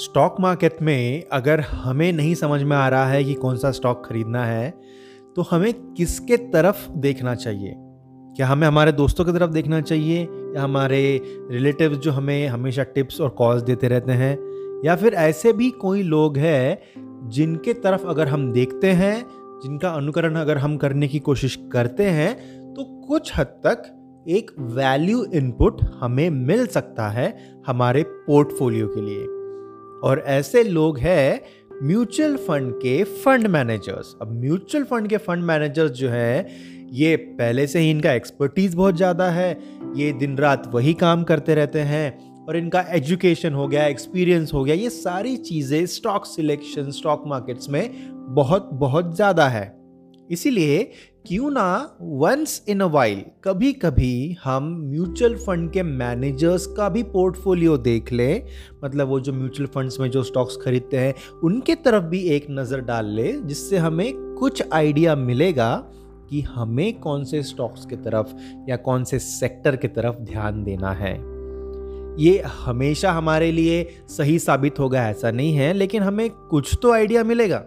Stock market में अगर हमें नहीं समझ में आ रहा है कि कौन सा स्टॉक खरीदना है तो हमें किसके तरफ़ देखना चाहिए? क्या हमें हमारे दोस्तों की तरफ़ देखना चाहिए? या हमारे रिलेटिव्स जो हमें हमेशा टिप्स और कॉल्स देते रहते हैं? या फिर ऐसे भी कोई लोग हैं जिनके तरफ़ अगर हम देखते हैं, जिनका अनुकरण अगर हम करने की कोशिश करते हैं तो कुछ हद तक एक वैल्यू इनपुट हमें मिल सकता है हमारे पोर्टफोलियो के लिए। और ऐसे लोग हैं म्यूचुअल फंड के फंड मैनेजर्स। अब म्यूचुअल फंड के फंड मैनेजर्स जो हैं, ये पहले से ही इनका एक्सपर्टीज बहुत ज़्यादा है, ये दिन रात वही काम करते रहते हैं और इनका एजुकेशन हो गया, एक्सपीरियंस हो गया, ये सारी चीज़ें स्टॉक सिलेक्शन, स्टॉक मार्केट्स में बहुत बहुत ज़्यादा है। इसीलिए क्यों ना वंस इन अ वाइल कभी कभी हम म्यूचुअल फंड के मैनेजर्स का भी पोर्टफोलियो देख लें। मतलब वो जो म्यूचुअल फंड्स में जो स्टॉक्स खरीदते हैं, उनके तरफ़ भी एक नज़र डाल ले, जिससे हमें कुछ आइडिया मिलेगा कि हमें कौन से स्टॉक्स की तरफ़ या कौन से सेक्टर की तरफ़ ध्यान देना है। ये हमेशा हमारे लिए सही साबित होगा, ऐसा नहीं है, लेकिन हमें कुछ तो आइडिया मिलेगा।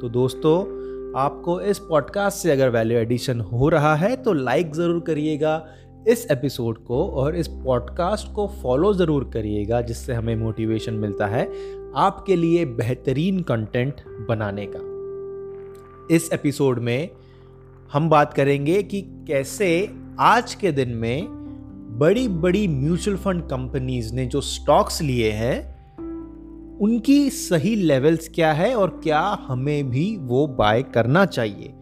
तो दोस्तों आपको इस पॉडकास्ट से अगर वैल्यू एडिशन हो रहा है तो लाइक ज़रूर करिएगा इस एपिसोड को और इस पॉडकास्ट को फॉलो ज़रूर करिएगा, जिससे हमें मोटिवेशन मिलता है आपके लिए बेहतरीन कंटेंट बनाने का। इस एपिसोड में हम बात करेंगे कि कैसे आज के दिन में बड़ी बड़ी म्यूचुअल फंड कंपनीज़ ने जो स्टॉक्स लिए हैं उनकी सही लेवल्स क्या है और क्या हमें भी वो बाय करना चाहिए?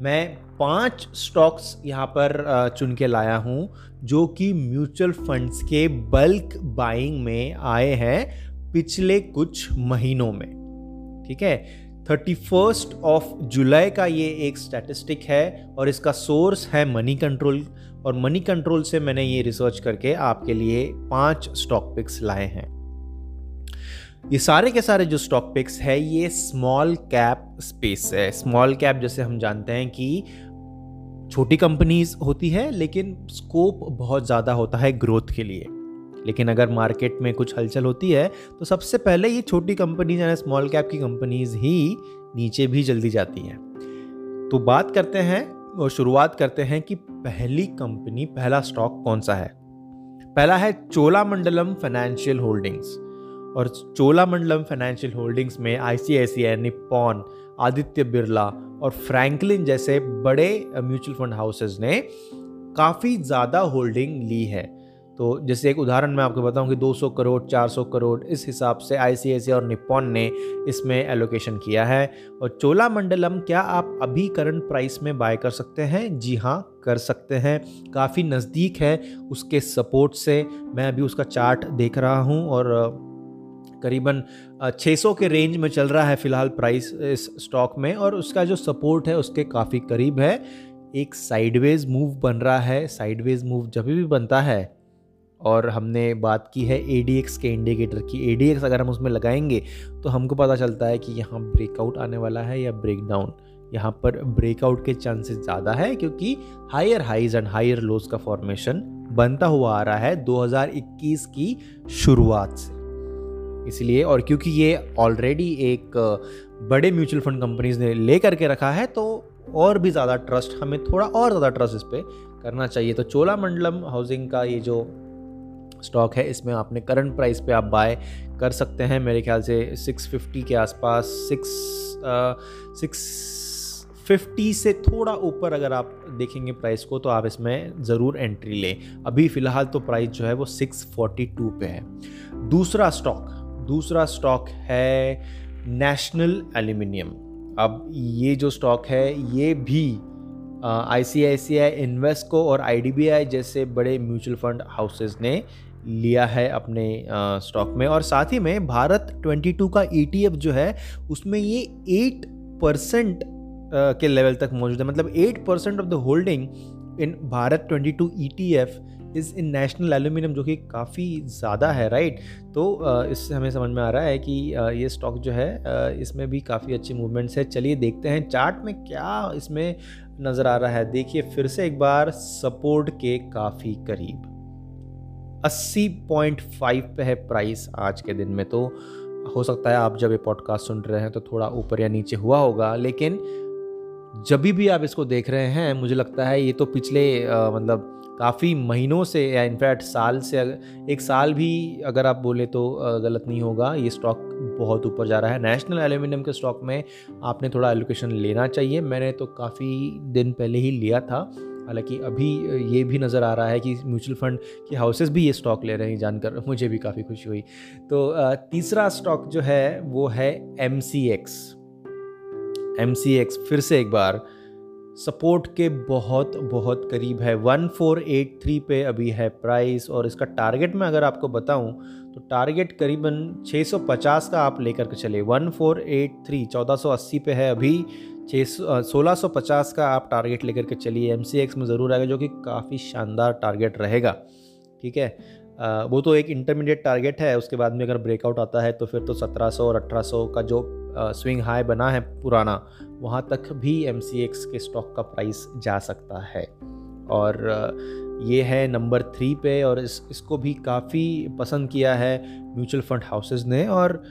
मैं पाँच स्टॉक्स यहाँ पर चुन के लाया हूँ, जो कि म्यूचुअल फंड्स के बल्क बाइंग में आए हैं पिछले कुछ महीनों में। ठीक है? थर्टी फ़र्स्ट ऑफ़ जुलाई का ये एक स्टैटिस्टिक है और इसका सोर्स है मनी कंट्रोल और मनी कंट्रोल से मैंने ये रिसर्च करके आपके लिए पाँच स्टॉक पिक्स लाए हैं। ये सारे के सारे जो स्टॉक पिक्स है, ये स्मॉल कैप स्पेस है। स्मॉल कैप जैसे हम जानते हैं कि छोटी कंपनीज़ होती है, लेकिन स्कोप बहुत ज़्यादा होता है ग्रोथ के लिए। लेकिन अगर मार्केट में कुछ हलचल होती है तो सबसे पहले ये छोटी कंपनीज़ यानी स्मॉल कैप की कंपनीज़ ही नीचे भी जल्दी जाती हैं। तो बात करते हैं और शुरुआत करते हैं कि पहली कंपनी पहला स्टॉक कौन सा है? पहला है चोलामंडलम फाइनेंशियल होल्डिंग्स और चोलामंडलम फाइनेंशियल होल्डिंग्स में आईसीआईसीआई निप्पॉन आदित्य बिरला और फ्रैंकलिन जैसे बड़े म्यूचुअल फंड हाउसेज ने काफ़ी ज़्यादा होल्डिंग ली है। तो जैसे एक उदाहरण मैं आपको बताऊँ कि 200 करोड़ 400 करोड़ इस हिसाब से आई और निप्पॉन ने इसमें एलोकेशन किया है। और चोला मंडलम क्या आप अभी करंट प्राइस में बाय कर सकते हैं? जी हाँ कर सकते हैं। काफ़ी नज़दीक है उसके सपोर्ट से। मैं अभी उसका चार्ट देख रहा हूँ और करीबन 600 के रेंज में चल रहा है फ़िलहाल प्राइस इस स्टॉक में और उसका जो सपोर्ट है उसके काफ़ी करीब है। एक साइडवेज मूव बन रहा है साइडवेज मूव जब भी बनता है। और हमने बात की है एडीएक्स के इंडिकेटर की। एडीएक्स अगर हम उसमें लगाएँगे तो हमको पता चलता है कि यहाँ ब्रेकआउट आने वाला है या ब्रेक डाउन यहाँ पर ब्रेकआउट के चांसेस ज़्यादा है क्योंकि higher highs and higher lows का फॉर्मेशन बनता हुआ आ रहा है 2021 की शुरुआत से। इसलिए, और क्योंकि ये ऑलरेडी एक बड़े म्यूचुअल फंड कंपनीज़ ने ले करके रखा है तो और भी ज़्यादा ट्रस्ट हमें थोड़ा और ज़्यादा ट्रस्ट इस पर करना चाहिए। तो चोला मंडलम हाउसिंग का ये जो स्टॉक है, इसमें आपने करंट प्राइस पे आप बाय कर सकते हैं। मेरे ख्याल से 650 के आसपास सिक्स सिक्स फिफ्टी से थोड़ा ऊपर अगर आप देखेंगे प्राइस को तो आप इसमें ज़रूर एंट्री लें। अभी फ़िलहाल तो प्राइस जो है वो 642 पे है। दूसरा स्टॉक दूसरा स्टॉक है नेशनल एल्यूमिनियम। अब ये जो स्टॉक है, ये भी आई सी आई सी आई इन्वेस्को और आई डी बी आई जैसे बड़े म्यूचुअल फंड हाउसेज ने लिया है अपने स्टॉक में। और साथ ही में भारत 22 का ई e जो है, उसमें ये 8 परसेंट के लेवल तक मौजूद है। मतलब 8 percent of the holding in Bharat 22 E is in National Aluminium जो कि काफ़ी ज़्यादा है राइट तो इससे हमें समझ में आ रहा है कि ये स्टॉक जो है इसमें भी काफ़ी अच्छी मूवमेंट्स है। चलिए देखते हैं चार्ट में क्या इसमें नज़र आ रहा है। देखिए फिर से एक बार सपोर्ट के काफ़ी करीब। 80.5 पे है प्राइस आज के दिन में। तो हो सकता है आप जब ये पॉडकास्ट सुन रहे हैं तो थोड़ा ऊपर या नीचे हुआ होगा, लेकिन जब भी आप इसको देख रहे हैं मुझे लगता है ये तो पिछले आ, मतलब काफ़ी महीनों से या इनफैक्ट साल से एक साल भी अगर आप बोले तो गलत नहीं होगा। ये स्टॉक बहुत ऊपर जा रहा है। नेशनल एल्यूमिनियम के स्टॉक में आपने थोड़ा एलोकेशन लेना चाहिए। मैंने तो काफ़ी दिन पहले ही लिया था। हालाँकि अभी ये भी नज़र आ रहा है कि म्यूचुअल फंड के हाउसेस भी ये स्टॉक ले रहे हैं जानकर। मुझे भी काफ़ी खुशी हुई। तो तीसरा स्टॉक जो है वो है एम सी एक्स एक्स फिर से एक बार। सपोर्ट के बहुत बहुत करीब है। वन फोर एट थ्री पे अभी है प्राइस और इसका टारगेट मैं अगर आपको बताऊँ तो टारगेट करीबन 650 का आप लेकर के चले वन फोर एट थ्री चौदह सौ अस्सी पे है अभी। छः सोलह सौ पचास का आप टारगेट लेकर के चलिए। एक्स में ज़रूर आएगा, जो कि काफ़ी शानदार टारगेट रहेगा। ठीक है? वो तो एक इंटरमीडिएट टारगेट है, उसके बाद में अगर ब्रेकआउट आता है तो फिर तो 1700 और 1800 का जो स्विंग हाई बना है पुराना, वहाँ तक भी एमसीएक्स के स्टॉक का प्राइस जा सकता है। और ये है नंबर थ्री पे और इस, इसको भी काफ़ी पसंद किया है म्यूचुअल फंड हाउसेस ने और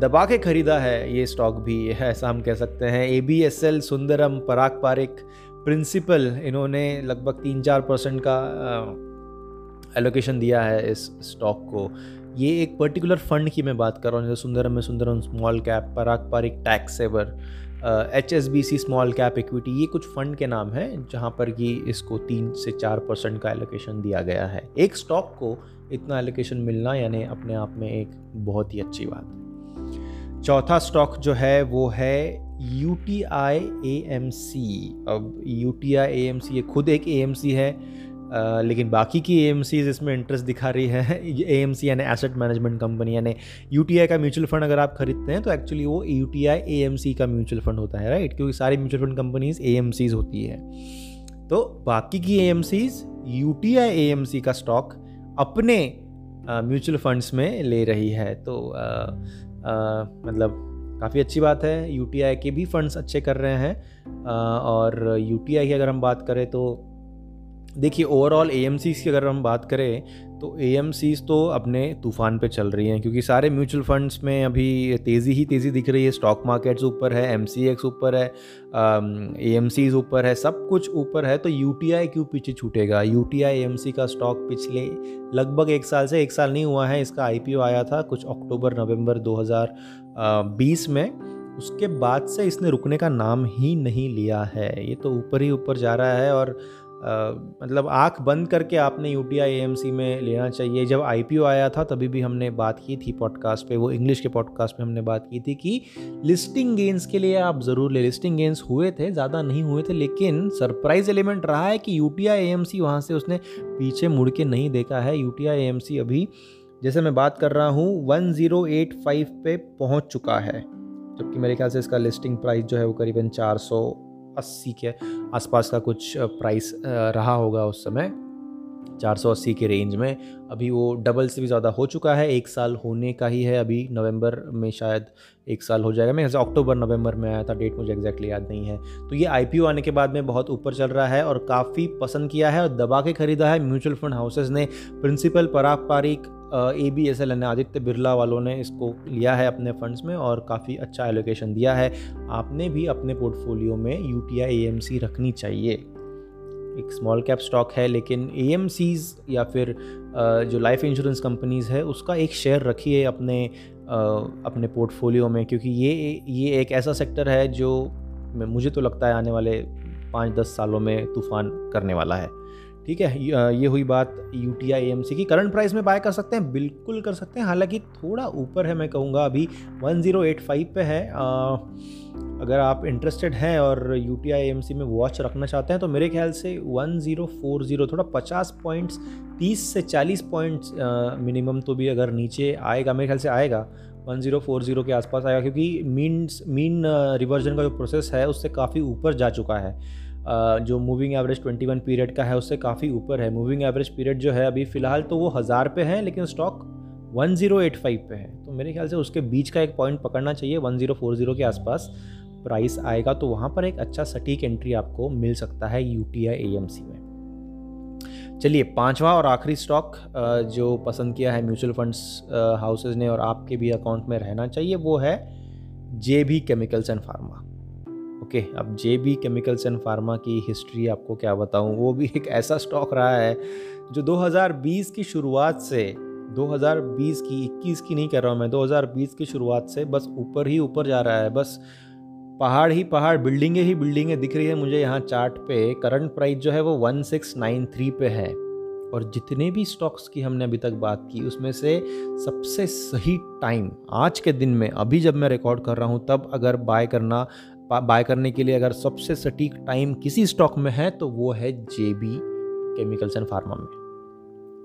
दबा के ख़रीदा है ये स्टॉक भी, ऐसा हम कह सकते हैं। A B S L Sundaram, Parag Parikh Principal इन्होंने लगभग तीन चार परसेंट का एलोकेशन दिया है इस स्टॉक को। ये एक पर्टिकुलर फंड की मैं बात कर रहा हूँ, जैसे सुंदरम में Sundaram small cap Parag Parikh tax saver H S B C small cap equity ये कुछ फंड के नाम हैं, जहाँ पर कि इसको तीन से चार परसेंट का एलोकेशन दिया गया है। एक स्टॉक को इतना एलोकेशन मिलना यानी अपने आप में एक बहुत ही अच्छी बात। है चौथा स्टॉक जो है, वो है U T I A M C अब U T I A M C ये खुद एक ए एम सी है। लेकिन बाकी की ए इसमें इंटरेस्ट दिखा रही है। ए एम सी यानी एसेट मैनेजमेंट कंपनी यानी यू का म्यूचुअल फंड अगर आप खरीदते हैं तो एक्चुअली वो यू टी का म्यूचुअल फंड होता है राइट क्योंकि सारी म्यूचुअल फंड कंपनीज़ ए होती है। तो बाकी की A M Cs U T का स्टॉक अपने म्यूचुअल फंड्स में ले रही है। तो आ, आ, मतलब काफ़ी अच्छी बात है। यूटीआई के भी फंड्स अच्छे कर रहे हैं। आ, और यूटीआई की अगर हम बात करें तो देखिए ओवरऑल ए की अगर हम बात करें तो ए तो अपने तूफ़ान पे चल रही हैं, क्योंकि सारे म्यूचुअल फंड्स में अभी तेज़ी ही तेज़ी दिख रही है। स्टॉक मार्केट्स ऊपर है एमसीएक्स ऊपर है ए ऊपर है, सब कुछ ऊपर है तो यूटीआई क्यों पीछे छूटेगा? यू टी का स्टॉक पिछले लगभग एक साल से, एक साल नहीं हुआ है, इसका आईपीओ आया था कुछ अक्टूबर, नवंबर 2020 में। उसके बाद से इसने रुकने का नाम ही नहीं लिया है, ये तो ऊपर ही ऊपर जा रहा है और मतलब आँख बंद करके आपने यू टी आई में लेना चाहिए। जब IPO आया था, तभी भी हमने बात की थी पॉडकास्ट पे, वो इंग्लिश के पॉडकास्ट में हमने बात की थी कि लिस्टिंग गेंस के लिए आप ज़रूर ले। लिस्टिंग गेंस हुए थे, ज़्यादा नहीं हुए थे, लेकिन सरप्राइज़ एलिमेंट रहा है कि यू टी आई वहाँ से उसने पीछे मुड़ के नहीं देखा है। यू टी आई अभी, जैसे मैं बात कर रहा हूँ वन ज़ीरो एट फाइव पे पहुँच चुका है। जबकि मेरे ख्याल से इसका लिस्टिंग प्राइस जो है वो करीबन चार सौ अस्सी के आसपास का कुछ प्राइस रहा होगा उस समय। 480 के रेंज में। अभी वो डबल से भी ज़्यादा हो चुका है। एक साल होने का ही है। अभी नवंबर में शायद एक साल हो जाएगा। मैं अक्टूबर, नवंबर में आया था। डेट मुझे एग्जैक्टली याद नहीं है। तो ये आई आने के बाद में बहुत ऊपर चल रहा है और काफ़ी पसंद किया है और दबा के खरीदा है। म्यूचुअल फंड हाउसेज ने। Principal Parag Parikh A B S L N Aditya Birla वालों ने इसको लिया है अपने फंड्स में और काफ़ी अच्छा एलोकेशन दिया है। आपने भी अपने पोर्टफोलियो में U T I A M C रखनी चाहिए। एक स्मॉल कैप स्टॉक है, लेकिन ए या फिर जो लाइफ इंश्योरेंस कंपनीज़ है, उसका एक शेयर रखिए अपने अपने पोर्टफोलियो में, क्योंकि ये ये एक ऐसा सेक्टर है जो मुझे तो लगता है आने वाले पाँच दस सालों में तूफ़ान करने वाला है। ठीक है ये हुई बात U T I M C की। करंट प्राइस में बाय कर सकते हैं बिल्कुल कर सकते हैं। हालाँकि थोड़ा ऊपर है मैं कहूँगा अभी 1085 पे है। आ, अगर आप इंटरेस्टेड हैं और U T I M C में वॉच रखना चाहते हैं तो मेरे ख्याल से 1040 थोड़ा 50 पॉइंट्स 30 से 40 पॉइंट्स मिनिमम तो भी अगर नीचे आएगा मेरे ख्याल से आएगा 1040 के आसपास आएगा क्योंकि मीन मीन रिवर्जन का जो प्रोसेस है उससे काफ़ी ऊपर जा चुका है। जो मूविंग एवरेज 21 पीरियड का है, उससे काफ़ी ऊपर है। मूविंग एवरेज पीरियड जो है अभी फ़िलहाल तो वो हज़ार पे है, लेकिन स्टॉक 1085 पे है। तो मेरे ख्याल से उसके बीच का एक पॉइंट पकड़ना चाहिए 1040 के आसपास। प्राइस आएगा तो वहाँ पर एक अच्छा सटीक एंट्री आपको मिल सकता है यू टी में। चलिए, पांचवा और आखिरी स्टॉक जो पसंद किया है म्यूचुअल फंड्स हाउसेज ने और आपके भी अकाउंट में रहना चाहिए, वो है J B chemicals and pharma okay, अब J B chemicals and pharma की हिस्ट्री आपको क्या बताऊँ? वो भी एक ऐसा स्टॉक रहा है जो 2020 की शुरुआत से 2020 की 21 की नहीं कर रहा हूँ मैं 2020 की शुरुआत से बस ऊपर ही ऊपर जा रहा है। बस पहाड़ ही पहाड़, बिल्डिंगें ही बिल्डिंगें दिख रही है मुझे यहाँ चार्ट पे। करंट प्राइस जो है वो 1693 पे है। और जितने भी स्टॉक्स की हमने अभी तक बात की, उसमें से सबसे सही टाइम आज के दिन में, अभी जब मैं रिकॉर्ड कर रहा हूँ, तब अगर बाय करना बाय करने के लिए अगर सबसे सटीक टाइम किसी स्टॉक में है तो वो है J B chemicals and pharma में।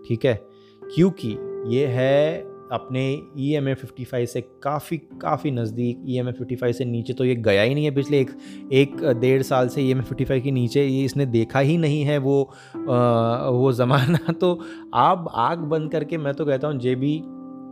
ठीक है? क्योंकि ये है अपने E M A fifty five से काफ़ी काफ़ी नज़दीक। E M A fifty five से नीचे तो ये गया ही नहीं है पिछले एक एक डेढ़ साल से E M A fifty five के नीचे। ये इसने देखा ही नहीं है वो आ, वो ज़माना। तो आप आग बंद करके मैं तो कहता हूँ जे बी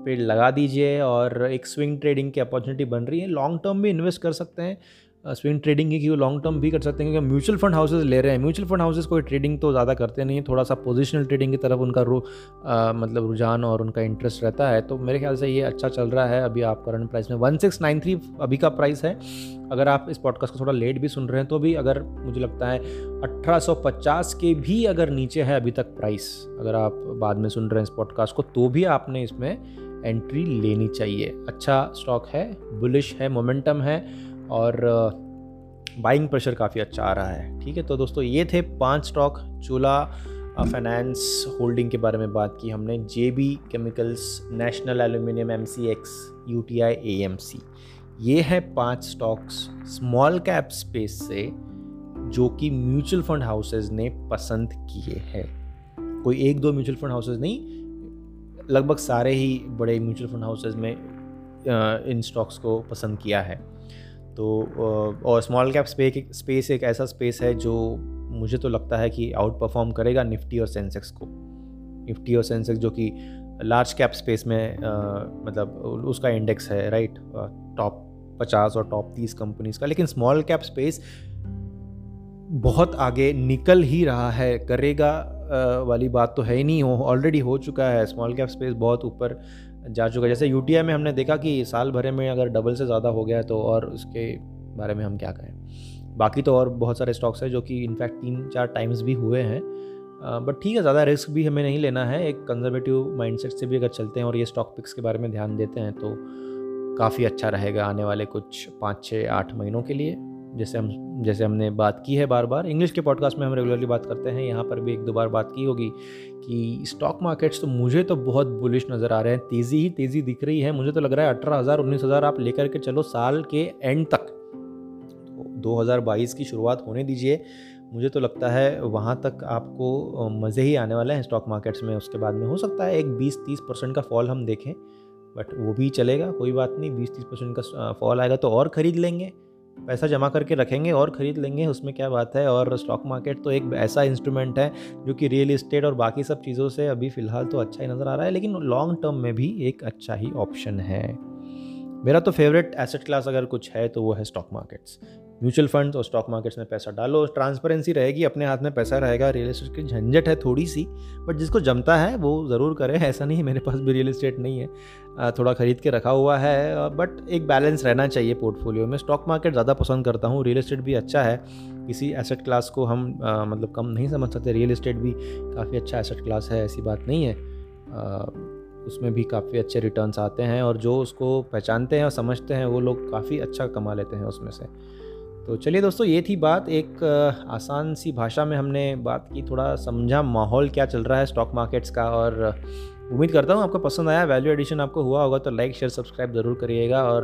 पेड़ लगा दीजिए और एक स्विंग ट्रेडिंग की अपॉर्चुनिटी बन रही है। लॉन्ग टर्म भी इन्वेस्ट कर सकते हैं। स्विंग ट्रेडिंग की लॉन्ग टर्म भी कर सकते हैं क्योंकि म्यूचुअल फंड हाउसेज ले रहे हैं। म्यूचुअल फंड हाउसेज कोई ट्रेडिंग तो ज़्यादा करते नहीं है थोड़ा सा पोजिशनल ट्रेडिंग की तरफ़ उनका रू आ, मतलब रुझान और उनका इंटरेस्ट रहता है। तो मेरे ख्याल से ये अच्छा चल रहा है अभी आप करंट प्राइस में। वन सिक्स नाइन थ्री अभी का प्राइस है। अगर आप इस पॉडकास्ट को थोड़ा लेट भी सुन रहे हैं तो भी अगर मुझे लगता है 1850 के भी अगर नीचे है अभी तक प्राइस अगर आप बाद में सुन रहे हैं इस पॉडकास्ट को तो भी आपने इसमें एंट्री लेनी चाहिए। अच्छा स्टॉक है बुलिश है मोमेंटम है। और बाइंग प्रेशर काफ़ी अच्छा आ रहा है, ठीक है? तो दोस्तों, ये थे पाँच स्टॉक चोला फाइनेंस होल्डिंग के बारे में बात की हमने J B chemicals national aluminium M C X U T I A M C ये है पाँच स्टॉक्स स्मॉल कैप स्पेस से जो कि म्यूचुअल फंड हाउसेज ने पसंद किए हैं। कोई एक दो म्यूचुअल फंड हाउसेज नहीं, लगभग सारे ही बड़े म्यूचुअल फंड हाउसेज में इन स्टॉक्स को पसंद किया है। तो और स्मॉल कैप स्पेस एक ऐसा स्पेस है जो मुझे तो लगता है कि आउट परफॉर्म करेगा निफ्टी और सेंसेक्स को। निफ्टी और सेंसेक्स जो कि लार्ज कैप स्पेस में आ, मतलब उसका इंडेक्स है राइट टॉप पचास और टॉप तीस कंपनीज़ का। लेकिन स्मॉल कैप स्पेस बहुत आगे निकल ही रहा है करेगा वाली बात तो है ही नहीं। हो ऑलरेडी हो चुका है। स्मॉल कैप स्पेस बहुत ऊपर जा चुका जैसे यू में हमने देखा कि साल भरे में अगर डबल से ज़्यादा हो गया है तो और उसके बारे में हम क्या कहें? बाकी तो और बहुत सारे स्टॉक्स हैं जो कि इनफैक्ट तीन चार टाइम्स भी हुए हैं। बट ठीक है, ज़्यादा रिस्क भी हमें नहीं लेना है। एक कंजर्वेटिव माइंडसेट से भी अगर चलते हैं और ये स्टॉक पिक्स के बारे में ध्यान देते हैं तो काफ़ी अच्छा रहेगा आने वाले कुछ पाँच छः आठ महीनों के लिए। जैसे हम, जैसे हमने बात की है बार बार इंग्लिश के पॉडकास्ट में हम रेगुलरली बात करते हैं, यहाँ पर भी एक दो बार बात की होगी कि स्टॉक मार्केट्स तो मुझे तो बहुत बुलिश नज़र आ रहे हैं, तेज़ी ही तेज़ी दिख रही है, मुझे तो लग रहा है अठारह हज़ार, उन्नीस हज़ार आप लेकर के चलो साल के एंड तक। तो 2022 की शुरुआत होने दीजिए, मुझे तो लगता है वहाँ तक आपको मज़े ही आने वाले हैं स्टॉक मार्केट्स में, उसके बाद में हो सकता है एक 20-30 परसेंट का फॉल हम देखें बट वो भी चलेगा, कोई बात नहीं 20-30 परसेंट का फॉल आएगा तो और ख़रीद लेंगे। पैसा जमा करके रखेंगे और ख़रीद लेंगे, उसमें क्या बात है? और स्टॉक मार्केट तो एक ऐसा इंस्ट्रूमेंट है, जो कि रियल इस्टेट और बाकी सब चीज़ों से अभी फ़िलहाल तो अच्छा ही नज़र आ रहा है, लेकिन लॉन्ग टर्म में भी एक अच्छा ही ऑप्शन है। मेरा तो फेवरेट एसेट क्लास अगर कुछ है तो वो है स्टॉक मार्केट्स म्यूचुअल फंड और स्टॉक मार्केट्स में पैसा डालो। ट्रांसपेरेंसी रहेगी अपने हाथ में पैसा रहेगा। रियल इस्टेट की झंझट है थोड़ी सी बट जिसको जमता है वो ज़रूर करे। ऐसा नहीं है मेरे पास भी रियल इस्टेट नहीं है। थोड़ा ख़रीद के रखा हुआ है बट एक बैलेंस रहना चाहिए पोर्टफोलियो में। स्टॉक मार्केट ज़्यादा पसंद करता हूँ। रियल इस्टेट भी अच्छा है। किसी एसेट क्लास को हम आ, मतलब कम नहीं समझ सकते। रियल इस्टेट भी काफ़ी अच्छा एसेट क्लास है ऐसी बात नहीं है। उसमें भी काफ़ी अच्छे रिटर्न्स आते हैं और जो उसको पहचानते हैं और समझते हैं वो लोग काफ़ी अच्छा कमा लेते हैं उसमें से। तो चलिए दोस्तों, ये थी बात। एक आसान सी भाषा में हमने बात की, थोड़ा समझा माहौल क्या चल रहा है स्टॉक मार्केट्स का और उम्मीद करता हूँ आपको पसंद आया। वैल्यू एडिशन आपको हुआ होगा तो लाइक, शेयर, सब्सक्राइब ज़रूर करिएगा और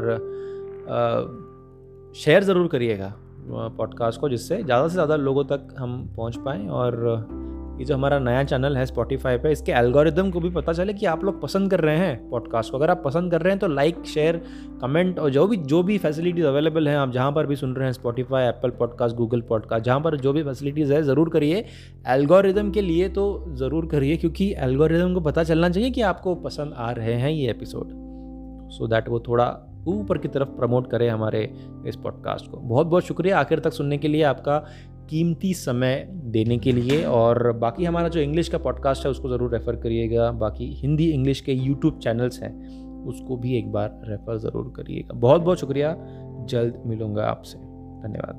शेयर ज़रूर करिएगा पॉडकास्ट को, जिससे ज़्यादा से ज़्यादा लोगों तक हम पहुँच पाएँ और ये जो हमारा नया चैनल है स्पॉटीफाई पे, इसके एल्गोरिदम को भी पता चले कि आप लोग पसंद कर रहे हैं पॉडकास्ट को। अगर आप पसंद कर रहे हैं तो लाइक शेयर कमेंट और जो भी जो भी फैसिलिटीज़ अवेलेबल हैं, आप जहाँ पर भी सुन रहे हैं Spotify Apple podcast Google podcast जहाँ पर जो भी फैसिलिटीज़ है, ज़रूर करिए। एल्गोरिदम के लिए तो ज़रूर करिए, क्योंकि एल्गोरिदम को पता चलना चाहिए कि आपको पसंद आ रहे हैं ये एपिसोड सो दैट वो थोड़ा ऊपर की तरफ़ प्रमोट करें हमारे इस पॉडकास्ट को। बहुत बहुत शुक्रिया आखिर तक सुनने के लिए आपका कीमती समय देने के लिए और बाकी हमारा जो इंग्लिश का पॉडकास्ट है, उसको ज़रूर रेफ़र करिएगा। बाकी हिंदी इंग्लिश के यूट्यूब चैनल्स हैं, उसको भी एक बार रेफ़र ज़रूर करिएगा। बहुत बहुत शुक्रिया। जल्द मिलूँगा आपसे। धन्यवाद।